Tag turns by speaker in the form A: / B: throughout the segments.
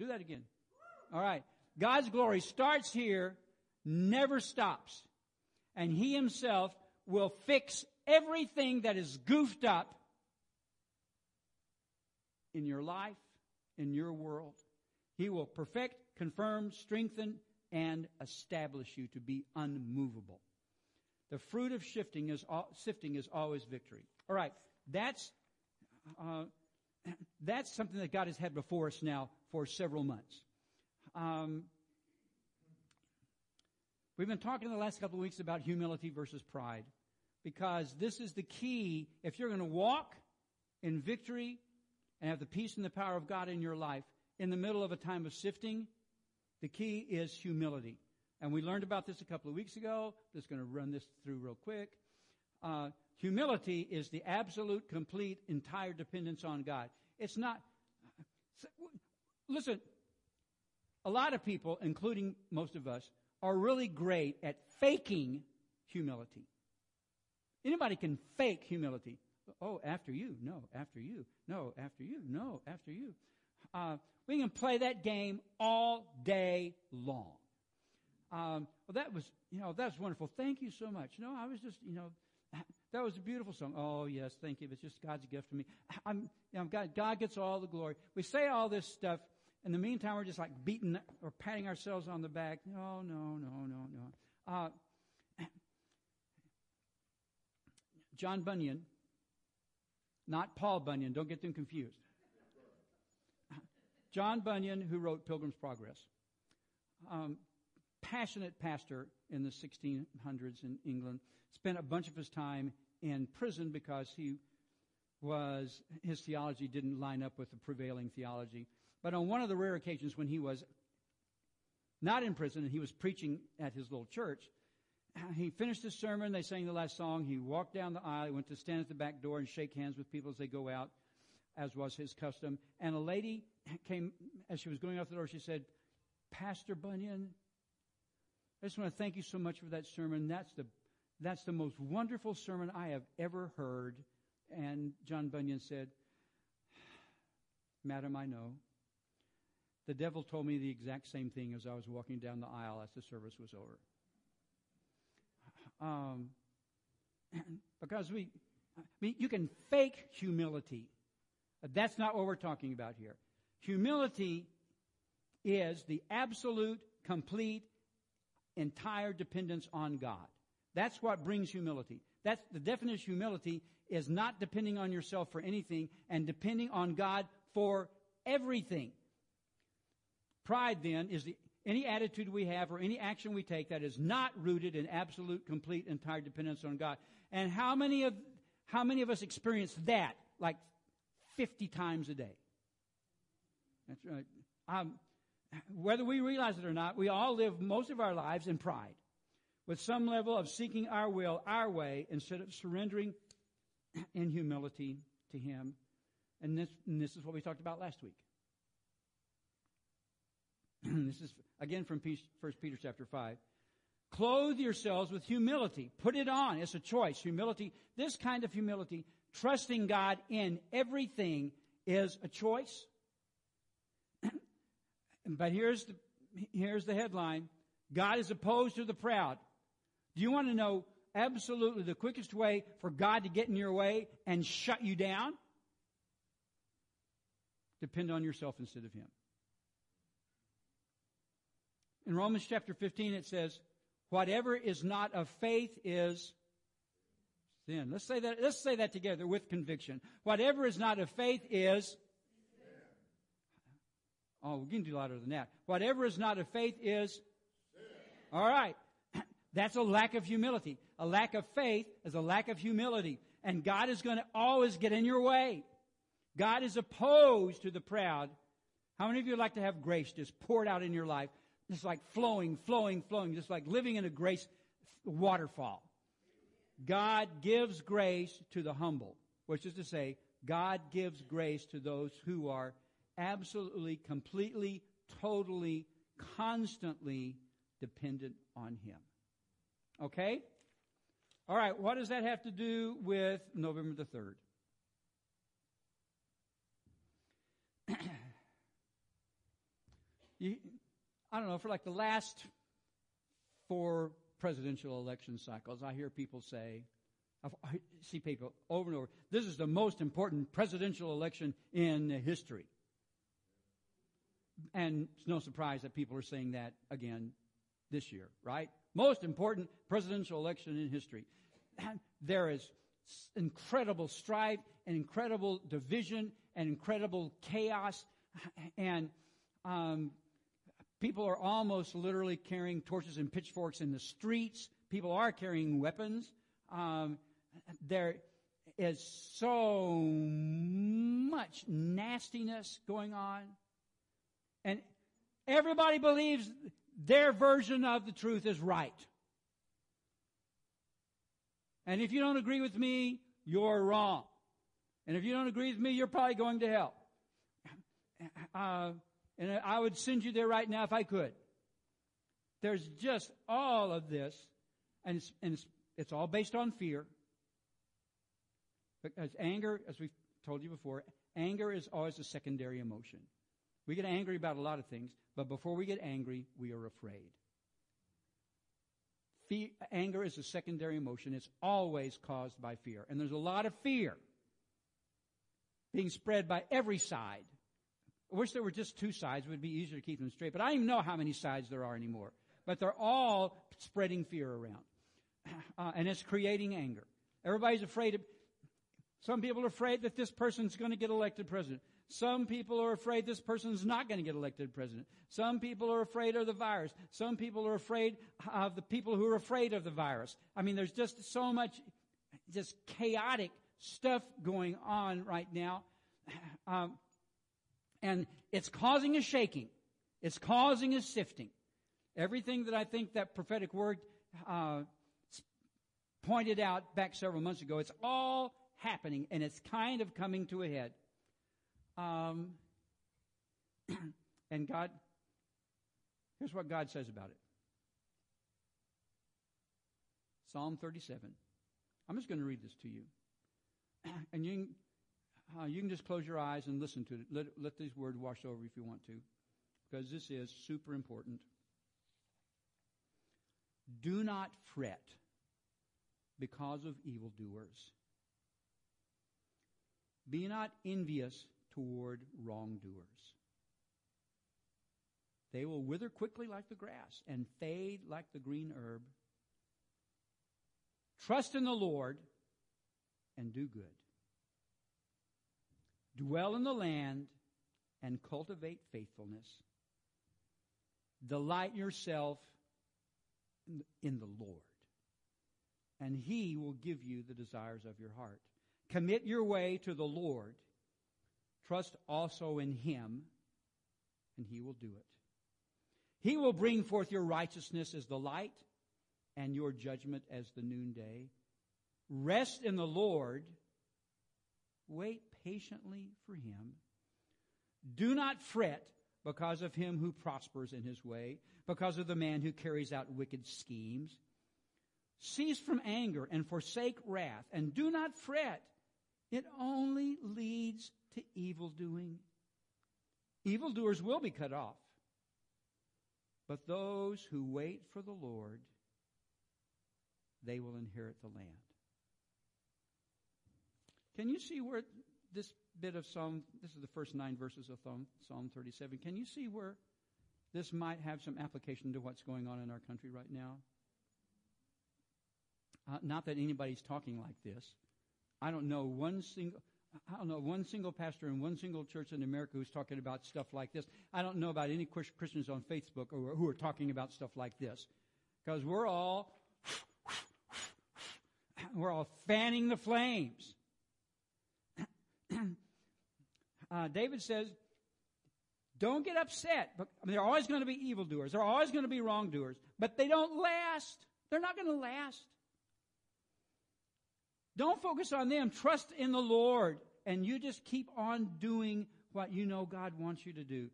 A: Do that again. All right. God's glory starts here, never stops. And He Himself will fix everything that is goofed up in your life, in your world. He will perfect, confirm, strengthen, and establish you to be unmovable. The fruit of shifting is, sifting is always victory. All right, that's uh, that's something that God has had before us now for several months. Um, we've been talking in the last couple of weeks about humility versus pride because this is the key. If you're going to walk in victory and have the peace and the power of God in your life in the middle of a time of sifting, the key is humility. And we learned about this a couple of weeks ago. Just going to run this through real quick. Uh, humility is the absolute, complete, entire dependence on God. It's not. Listen, a lot of people, including most of us, are really great at faking humility. Anybody can fake humility. Oh, after you. No, after you. No, after you. No, after you. Uh, we can play that game all day long. Um, well, that was, you know, that's wonderful. Thank you so much. No, I was just, you know, that was a beautiful song. Oh, yes, thank you. It's just God's gift to me. I'm, God, God gets all the glory. We say all this stuff. In the meantime, we're just like beating or patting ourselves on the back. No, no, no, no, no. Uh, John Bunyan, not Paul Bunyan, don't get them confused. John Bunyan, who wrote Pilgrim's Progress, um, passionate pastor in the 1600s in England, spent a bunch of his time in prison because he was his theology didn't line up with the prevailing theology. But on one of the rare occasions when he was not in prison and he was preaching at his little church, he finished his sermon. They sang the last song. He walked down the aisle. He went to stand at the back door and shake hands with people as they go out, as was his custom. And a lady came as she was going out the door. She said, "Pastor Bunyan, I just want to thank you so much for that sermon. That's the that's the most wonderful sermon I have ever heard." And John Bunyan said, "Madam, I know." The devil told me the exact same thing as I was walking down the aisle as the service was over. Um, because we, I mean, you can fake humility. That's not what we're talking about here. Humility is the absolute, complete, entire dependence on God. That's what brings humility. That's the definition of humility is not depending on yourself for anything and depending on God for everything. Pride then is the any attitude we have or any action we take that is not rooted in absolute, complete, entire dependence on God. And how many of, how many of us experience that like 50 times a day? That's right. Um, whether we realize it or not, we all live most of our lives in pride with some level of seeking our will, our way, instead of surrendering in humility to Him. And this, and this is what we talked about last week. this is again from 1 Peter chapter 5. Clothe yourselves with humility. Put it on. It's a choice. Humility, this kind of humility, trusting God in everything is a choice. But here's the, here's the headline. God is opposed to the proud. Do you want to know absolutely the quickest way for God to get in your way and shut you down? Depend on yourself instead of Him. In Romans chapter 15, it says, whatever is not of faith is sin. Let's say that, let's say that together with conviction. Whatever is not of faith is Oh, we can do louder than that. Whatever is not of faith is all right. That's a lack of humility. A lack of faith is a lack of humility. And God is going to always get in your way. God is opposed to the proud. How many of you would like to have grace just poured out in your life? just like flowing, flowing, flowing, just like living in a grace waterfall. God gives grace to the humble, which is to say, God gives grace to those who are absolutely, completely, totally, constantly dependent on Him. Okay? All right, what does that have to do with November the 3rd? you, I don't know, for like the last four presidential election cycles, I hear people say, I see people over and over, this is the most important presidential election in history. And it's no surprise that people are saying that again this year, right? Most important presidential election in history. There is incredible strife and incredible division and incredible chaos and um, people are almost literally carrying torches and pitchforks in the streets. People are carrying weapons. Um, there is so much nastiness going on. And everybody believes their version of the truth is right. And if you don't agree with me, you're wrong. And if you don't agree with me, you're probably going to hell. Uh, and I would send you there right now if I could. There's just all of this, and it's, and it's, it's all based on fear. Because anger, as we've told you before, anger is always a secondary emotion. We get angry about a lot of things, but before we get angry, we are afraid. Anger is a secondary emotion. It's always caused by fear. And there's a lot of fear being spread by every side. I wish there were just two sides. It would be easier to keep them straight. But I don't even know how many sides there are anymore. But they're all spreading fear around. Uh, and it's creating anger. Everybody's afraid of, some people are afraid that this person's going to get elected president. Some people are afraid this person's not going to get elected president. Some people are afraid of the virus. Some people are afraid of the people who are afraid of the virus. I mean, there's just so much just chaotic stuff going on right now. Um, and it's causing a shaking. It's causing a sifting. Everything that I think that prophetic word uh, pointed out back several months ago, it's all happening and it's kind of coming to a head. Um, and God, here's what God says about it Psalm 37. I'm just going to read this to you. And you can, uh, you can just close your eyes and listen to it. Let, let these words wash over if you want to, because this is super important. Do not fret because of evildoers. Be not envious toward wrongdoers. They will wither quickly like the grass and fade like the green herb. Trust in the Lord and do good. Dwell in the land and cultivate faithfulness. Delight yourself in the Lord, and He will give you the desires of your heart. Commit your way to the Lord. Trust also in Him, and He will do it. He will bring forth your righteousness as the light and your judgment as the noonday. Rest in the Lord. Wait patiently for Him. Do not fret because of him who prospers in his way, because of the man who carries out wicked schemes. Cease from anger and forsake wrath, and do not fret. It only leads to evil doing. Evildoers will be cut off. But those who wait for the Lord, they will inherit the land. Can you see where this bit of Psalm, this is the first nine verses of Psalm 37. Can you see where this might have some application to what's going on in our country right now? Uh, not that anybody's talking like this. I don't know one single. I don't know one single pastor in one single church in America who's talking about stuff like this. I don't know about any Christians on Facebook who are talking about stuff like this, because we're all we're all fanning the flames. uh, David says, don't get upset. But I mean, there are always going to be evildoers. There are always going to be wrongdoers. But they don't last. They're not going to last. Don't focus on them. Trust in the Lord. And you just keep on doing what you know God wants you to do.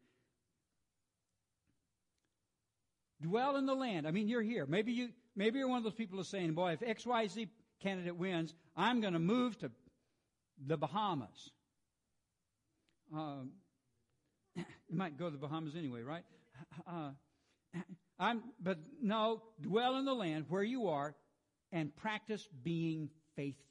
A: Dwell in the land. I mean, you're here. Maybe you, maybe you're one of those people who are saying, boy, if XYZ candidate wins, I'm going to move to the Bahamas. Um, you might go to the Bahamas anyway, right? Uh, I'm, but no, dwell in the land where you are and practice being faithful.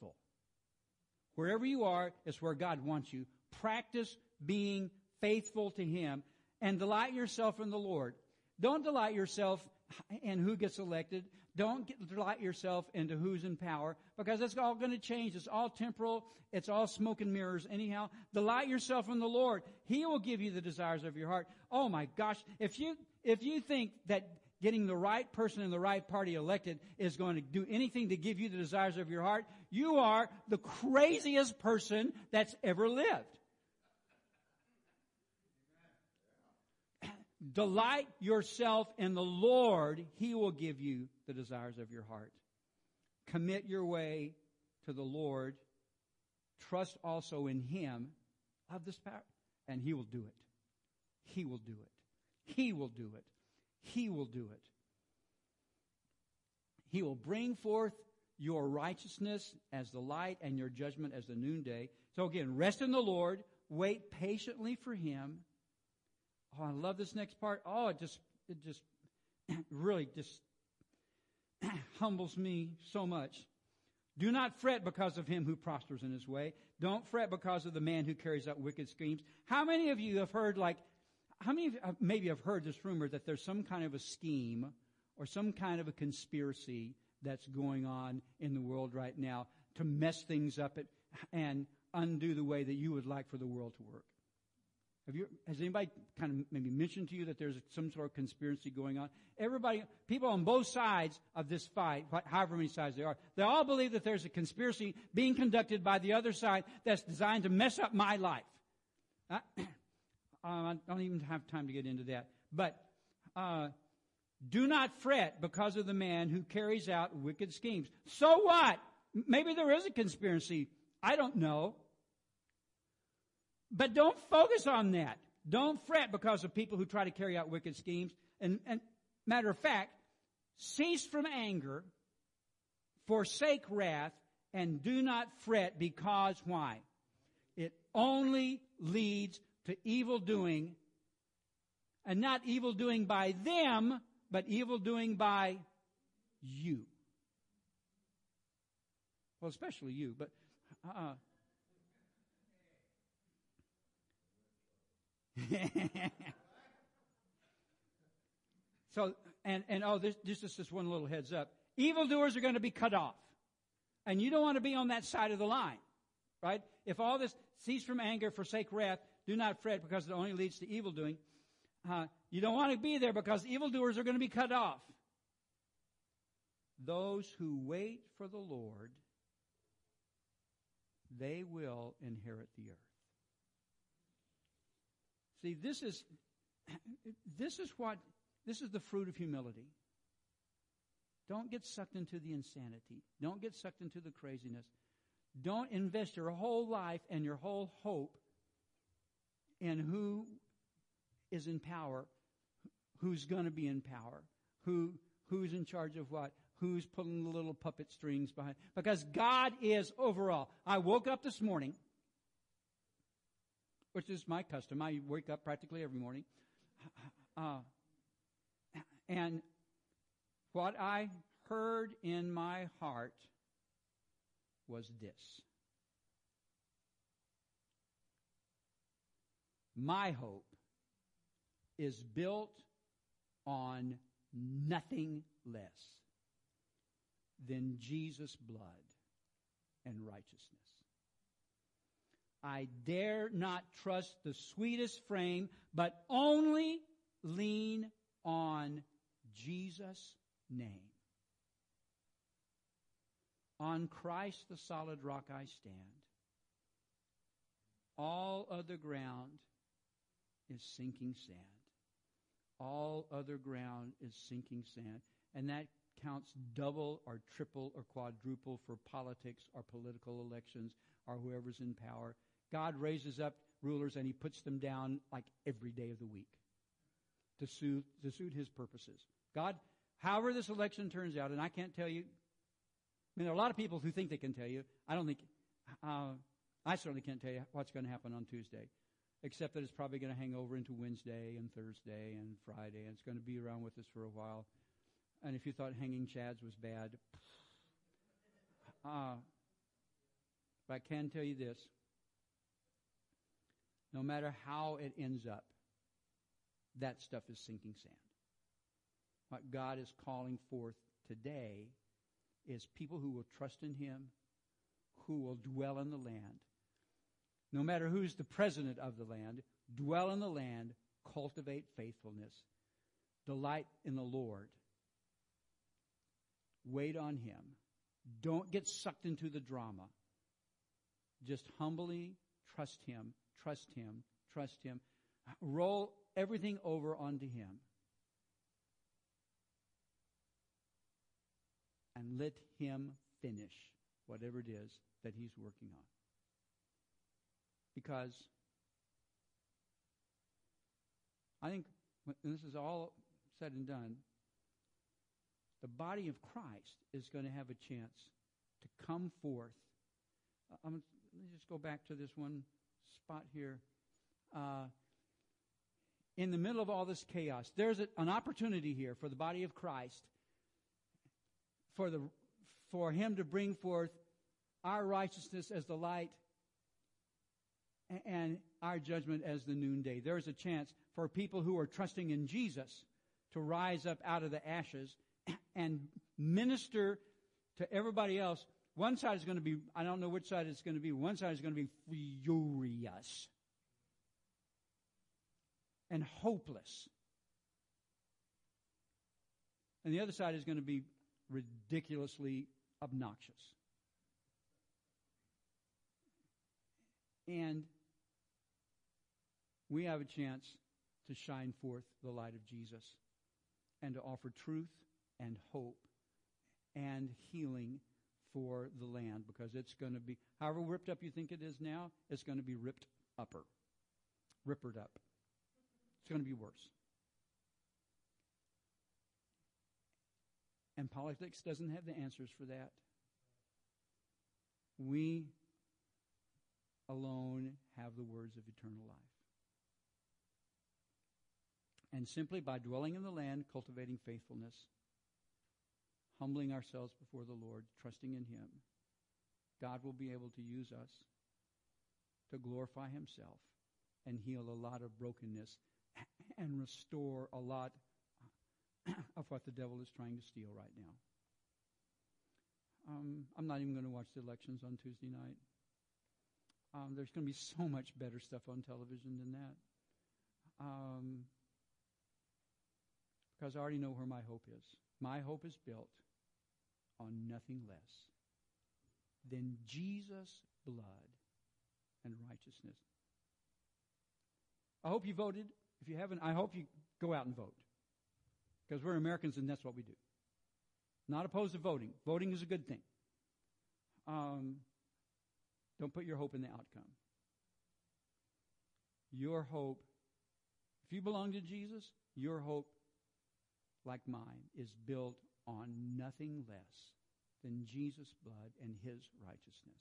A: Wherever you are is where God wants you. Practice being faithful to Him and delight yourself in the Lord. Don't delight yourself in who gets elected. Don't get, delight yourself into who's in power because it's all going to change. It's all temporal. It's all smoke and mirrors anyhow. Delight yourself in the Lord. He will give you the desires of your heart. Oh my gosh. If you, if you think that getting the right person in the right party elected is going to do anything to give you the desires of your heart, you are the craziest person that's ever lived. Delight yourself in the Lord. He will give you the desires of your heart. Commit your way to the Lord. Trust also in Him. Love this power. And He will do it. He will do it. He will do it. He will do it. He will bring forth your righteousness as the light and your judgment as the noonday. So again, rest in the Lord. Wait patiently for Him. Oh, I love this next part. Oh, it just, it just really just humbles me so much. Do not fret because of him who prospers in his way. Don't fret because of the man who carries out wicked schemes. How many of you have heard like, how many you maybe have heard this rumor that there's some kind of a scheme or some kind of a conspiracy that's going on in the world right now to mess things up and undo the way that you would like for the world to work? Have you, has anybody kind of maybe mentioned to you that there's some sort of conspiracy going on? Everybody, people on both sides of this fight, however many sides there are, they all believe that there's a conspiracy being conducted by the other side that's designed to mess up my life. Uh, I don't even have time to get into that. But uh, do not fret because of the man who carries out wicked schemes. So what? Maybe there is a conspiracy. I don't know. But don't focus on that. Don't fret because of people who try to carry out wicked schemes. And, and matter of fact, cease from anger, forsake wrath, and do not fret because why? It only leads to evil doing, and not evil doing by them, but evil doing by you. Well, especially you, but uh, so, and, and oh, this, this is just one little heads up. Evildoers are going to be cut off. And you don't want to be on that side of the line, right? If all this cease from anger, forsake wrath, do not fret because it only leads to evil doing. Uh, you don't want to be there because evildoers are going to be cut off. Those who wait for the Lord, they will inherit the earth. See, this is, this is what, this is the fruit of humility. Don't get sucked into the insanity. Don't get sucked into the craziness. Don't invest your whole life and your whole hope in who is in power, who's going to be in power, who, who's in charge of what, who's pulling the little puppet strings behind. Because God is overall. I woke up this morning which is my custom. I wake up practically every morning. Uh, and what I heard in my heart was this My hope is built on nothing less than Jesus' blood and righteousness. I dare not trust the sweetest frame, but only lean on Jesus' name. On Christ, the solid rock, I stand. All other ground is sinking sand. All other ground is sinking sand. And that counts double or triple or quadruple for politics or political elections or whoever's in power. God raises up rulers and he puts them down like every day of the week to suit, to suit his purposes. God, however this election turns out, and I can't tell you, I mean, there are a lot of people who think they can tell you. I don't think, uh, I certainly can't tell you what's going to happen on Tuesday. Except that it's probably going to hang over into Wednesday and Thursday and Friday, and it's going to be around with us for a while. And if you thought hanging chads was bad, uh, but I can tell you this no matter how it ends up, that stuff is sinking sand. What God is calling forth today is people who will trust in Him, who will dwell in the land. No matter who's the president of the land, dwell in the land, cultivate faithfulness, delight in the Lord, wait on Him. Don't get sucked into the drama. Just humbly trust Him, trust Him, trust Him. Roll everything over onto Him. And let Him finish whatever it is that He's working on. Because I think when this is all said and done, the body of Christ is going to have a chance to come forth. I'm, let me just go back to this one spot here. Uh, in the middle of all this chaos, there's a, an opportunity here for the body of Christ for the for him to bring forth our righteousness as the light and our judgment as the noonday. There's a chance for people who are trusting in Jesus to rise up out of the ashes and minister to everybody else. One side is going to be, I don't know which side it's going to be, one side is going to be furious and hopeless. And the other side is going to be ridiculously obnoxious. And we have a chance to shine forth the light of Jesus and to offer truth and hope and healing for the land because it's going to be, however ripped up you think it is now, it's going to be ripped upper, rippered up. It's going to be worse. And politics doesn't have the answers for that. We alone have the words of eternal life. And simply by dwelling in the land, cultivating faithfulness, humbling ourselves before the Lord, trusting in Him, God will be able to use us to glorify Himself and heal a lot of brokenness and restore a lot of what the devil is trying to steal right now. Um, I'm not even going to watch the elections on Tuesday night. Um, there's going to be so much better stuff on television than that. Um, because I already know where my hope is. My hope is built on nothing less than Jesus' blood and righteousness. I hope you voted. If you haven't, I hope you go out and vote. Because we're Americans and that's what we do. Not opposed to voting. Voting is a good thing. Um, don't put your hope in the outcome. Your hope, if you belong to Jesus, your hope, like mine, is built on nothing less than Jesus' blood and his righteousness.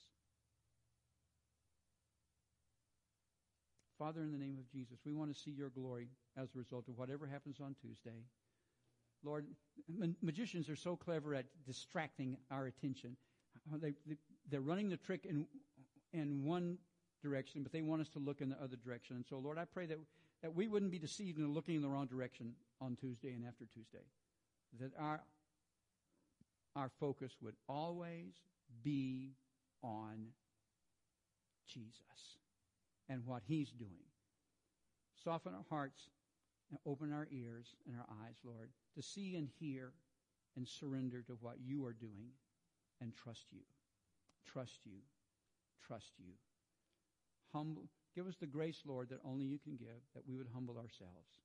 A: Father, in the name of Jesus, we want to see your glory as a result of whatever happens on Tuesday. Lord, ma- magicians are so clever at distracting our attention. Uh, they, they, they're running the trick in, in one direction, but they want us to look in the other direction. And so, Lord, I pray that, that we wouldn't be deceived into looking in the wrong direction on Tuesday and after Tuesday. That our, our focus would always be on Jesus and what He's doing. Soften our hearts and open our ears and our eyes, Lord, to see and hear and surrender to what you are doing and trust you. Trust you. Trust you. Humble, give us the grace, Lord, that only you can give, that we would humble ourselves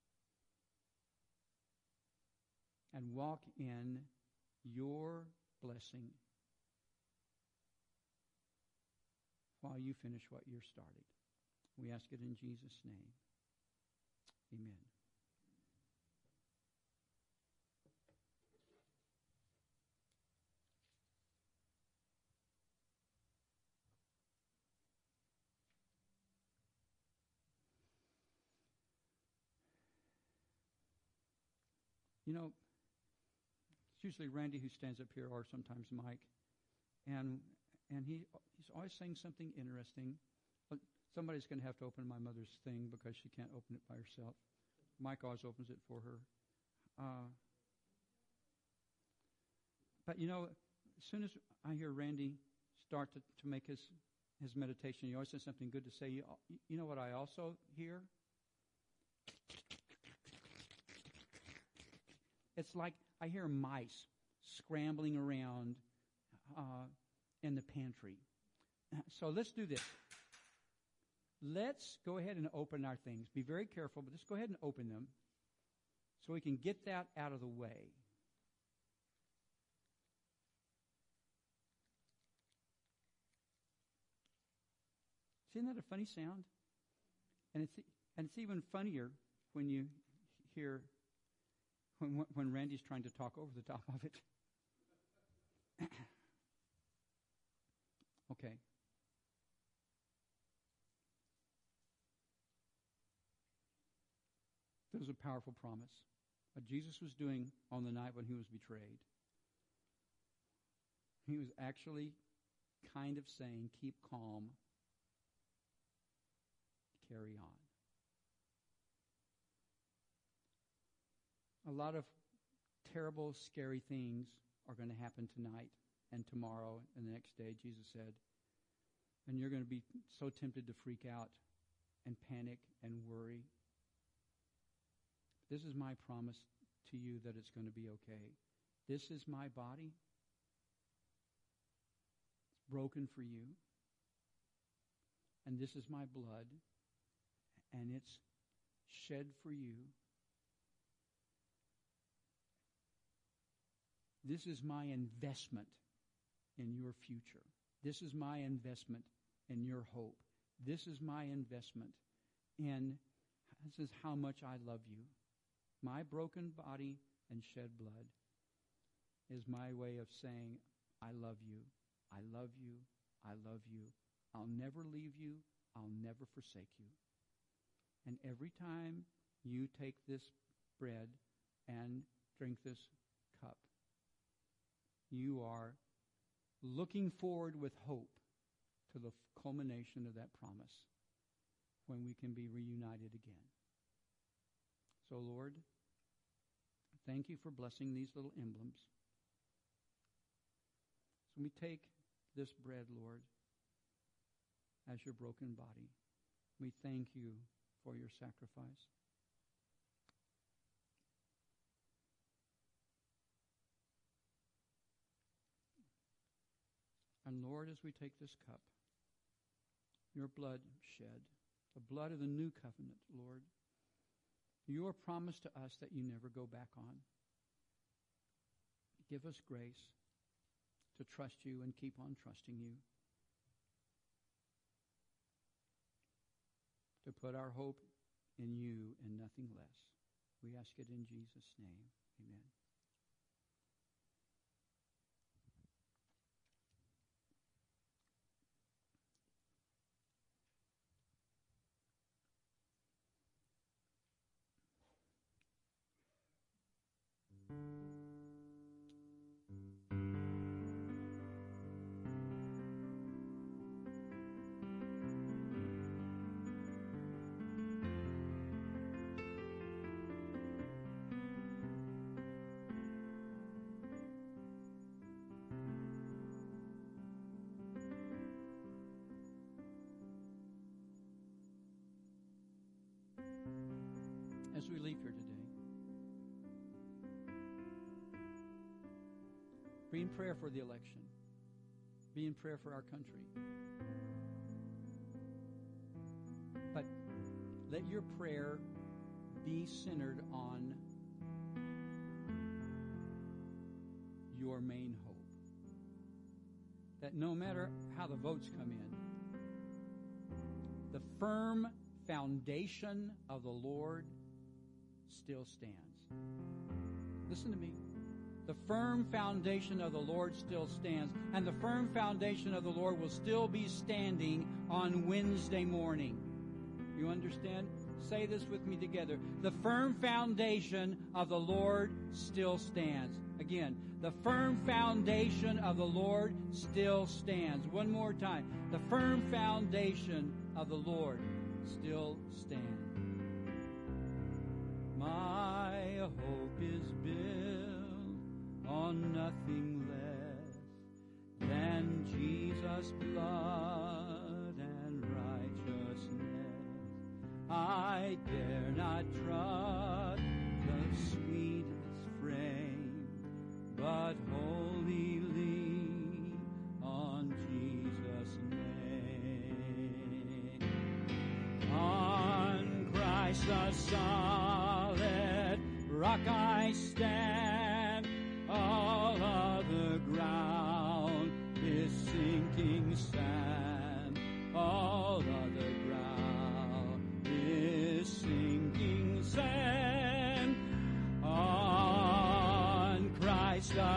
A: and walk in your blessing while you finish what you're started. We ask it in Jesus' name. Amen. You know, it's usually Randy who stands up here, or sometimes Mike, and and he he's always saying something interesting. Somebody's going to have to open my mother's thing because she can't open it by herself. Mike always opens it for her. Uh, but you know, as soon as I hear Randy start to, to make his his meditation, he always has something good to say. You, you know what I also hear? It's like I hear mice scrambling around uh, in the pantry. So let's do this. Let's go ahead and open our things. Be very careful, but let's go ahead and open them so we can get that out of the way. Isn't that a funny sound? And it's and it's even funnier when you hear when when Randy's trying to talk over the top of it. okay. Was a powerful promise. What Jesus was doing on the night when he was betrayed. He was actually kind of saying, keep calm, carry on. A lot of terrible, scary things are going to happen tonight and tomorrow and the next day, Jesus said. And you're going to be so tempted to freak out and panic and worry. This is my promise to you that it's going to be okay. This is my body. It's broken for you. And this is my blood. And it's shed for you. This is my investment in your future. This is my investment in your hope. This is my investment in this is how much I love you. My broken body and shed blood is my way of saying, I love you. I love you. I love you. I'll never leave you. I'll never forsake you. And every time you take this bread and drink this cup, you are looking forward with hope to the culmination of that promise when we can be reunited again. So, Lord, thank you for blessing these little emblems. So we take this bread, Lord, as your broken body. We thank you for your sacrifice. And Lord, as we take this cup, your blood shed, the blood of the new covenant, Lord, your promise to us that you never go back on. Give us grace to trust you and keep on trusting you. To put our hope in you and nothing less. We ask it in Jesus' name. Amen. As we leave here today. Be in prayer for the election. Be in prayer for our country. But let your prayer be centered on your main hope. That no matter how the votes come in, the firm foundation of the Lord still stands. Listen to me. The firm foundation of the Lord still stands, and the firm foundation of the Lord will still be standing on Wednesday morning. You understand? say this with me together. The firm foundation of the Lord still stands. Again, the firm foundation of the Lord still stands. One more time. The firm foundation of the Lord still stands. My hope is built on nothing less than Jesus' blood and righteousness. I dare not trust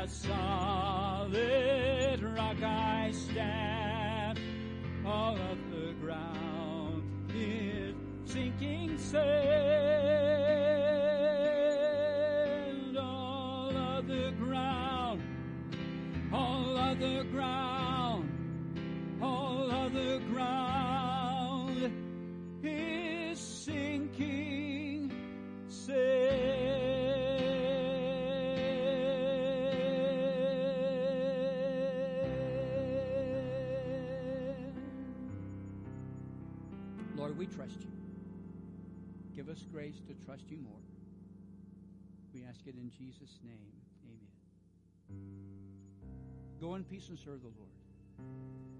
A: The solid rock I stand. All other ground is sinking sand. All other ground, all other ground, grace to trust you more. We ask it in Jesus' name. Amen. Go in peace and serve the Lord.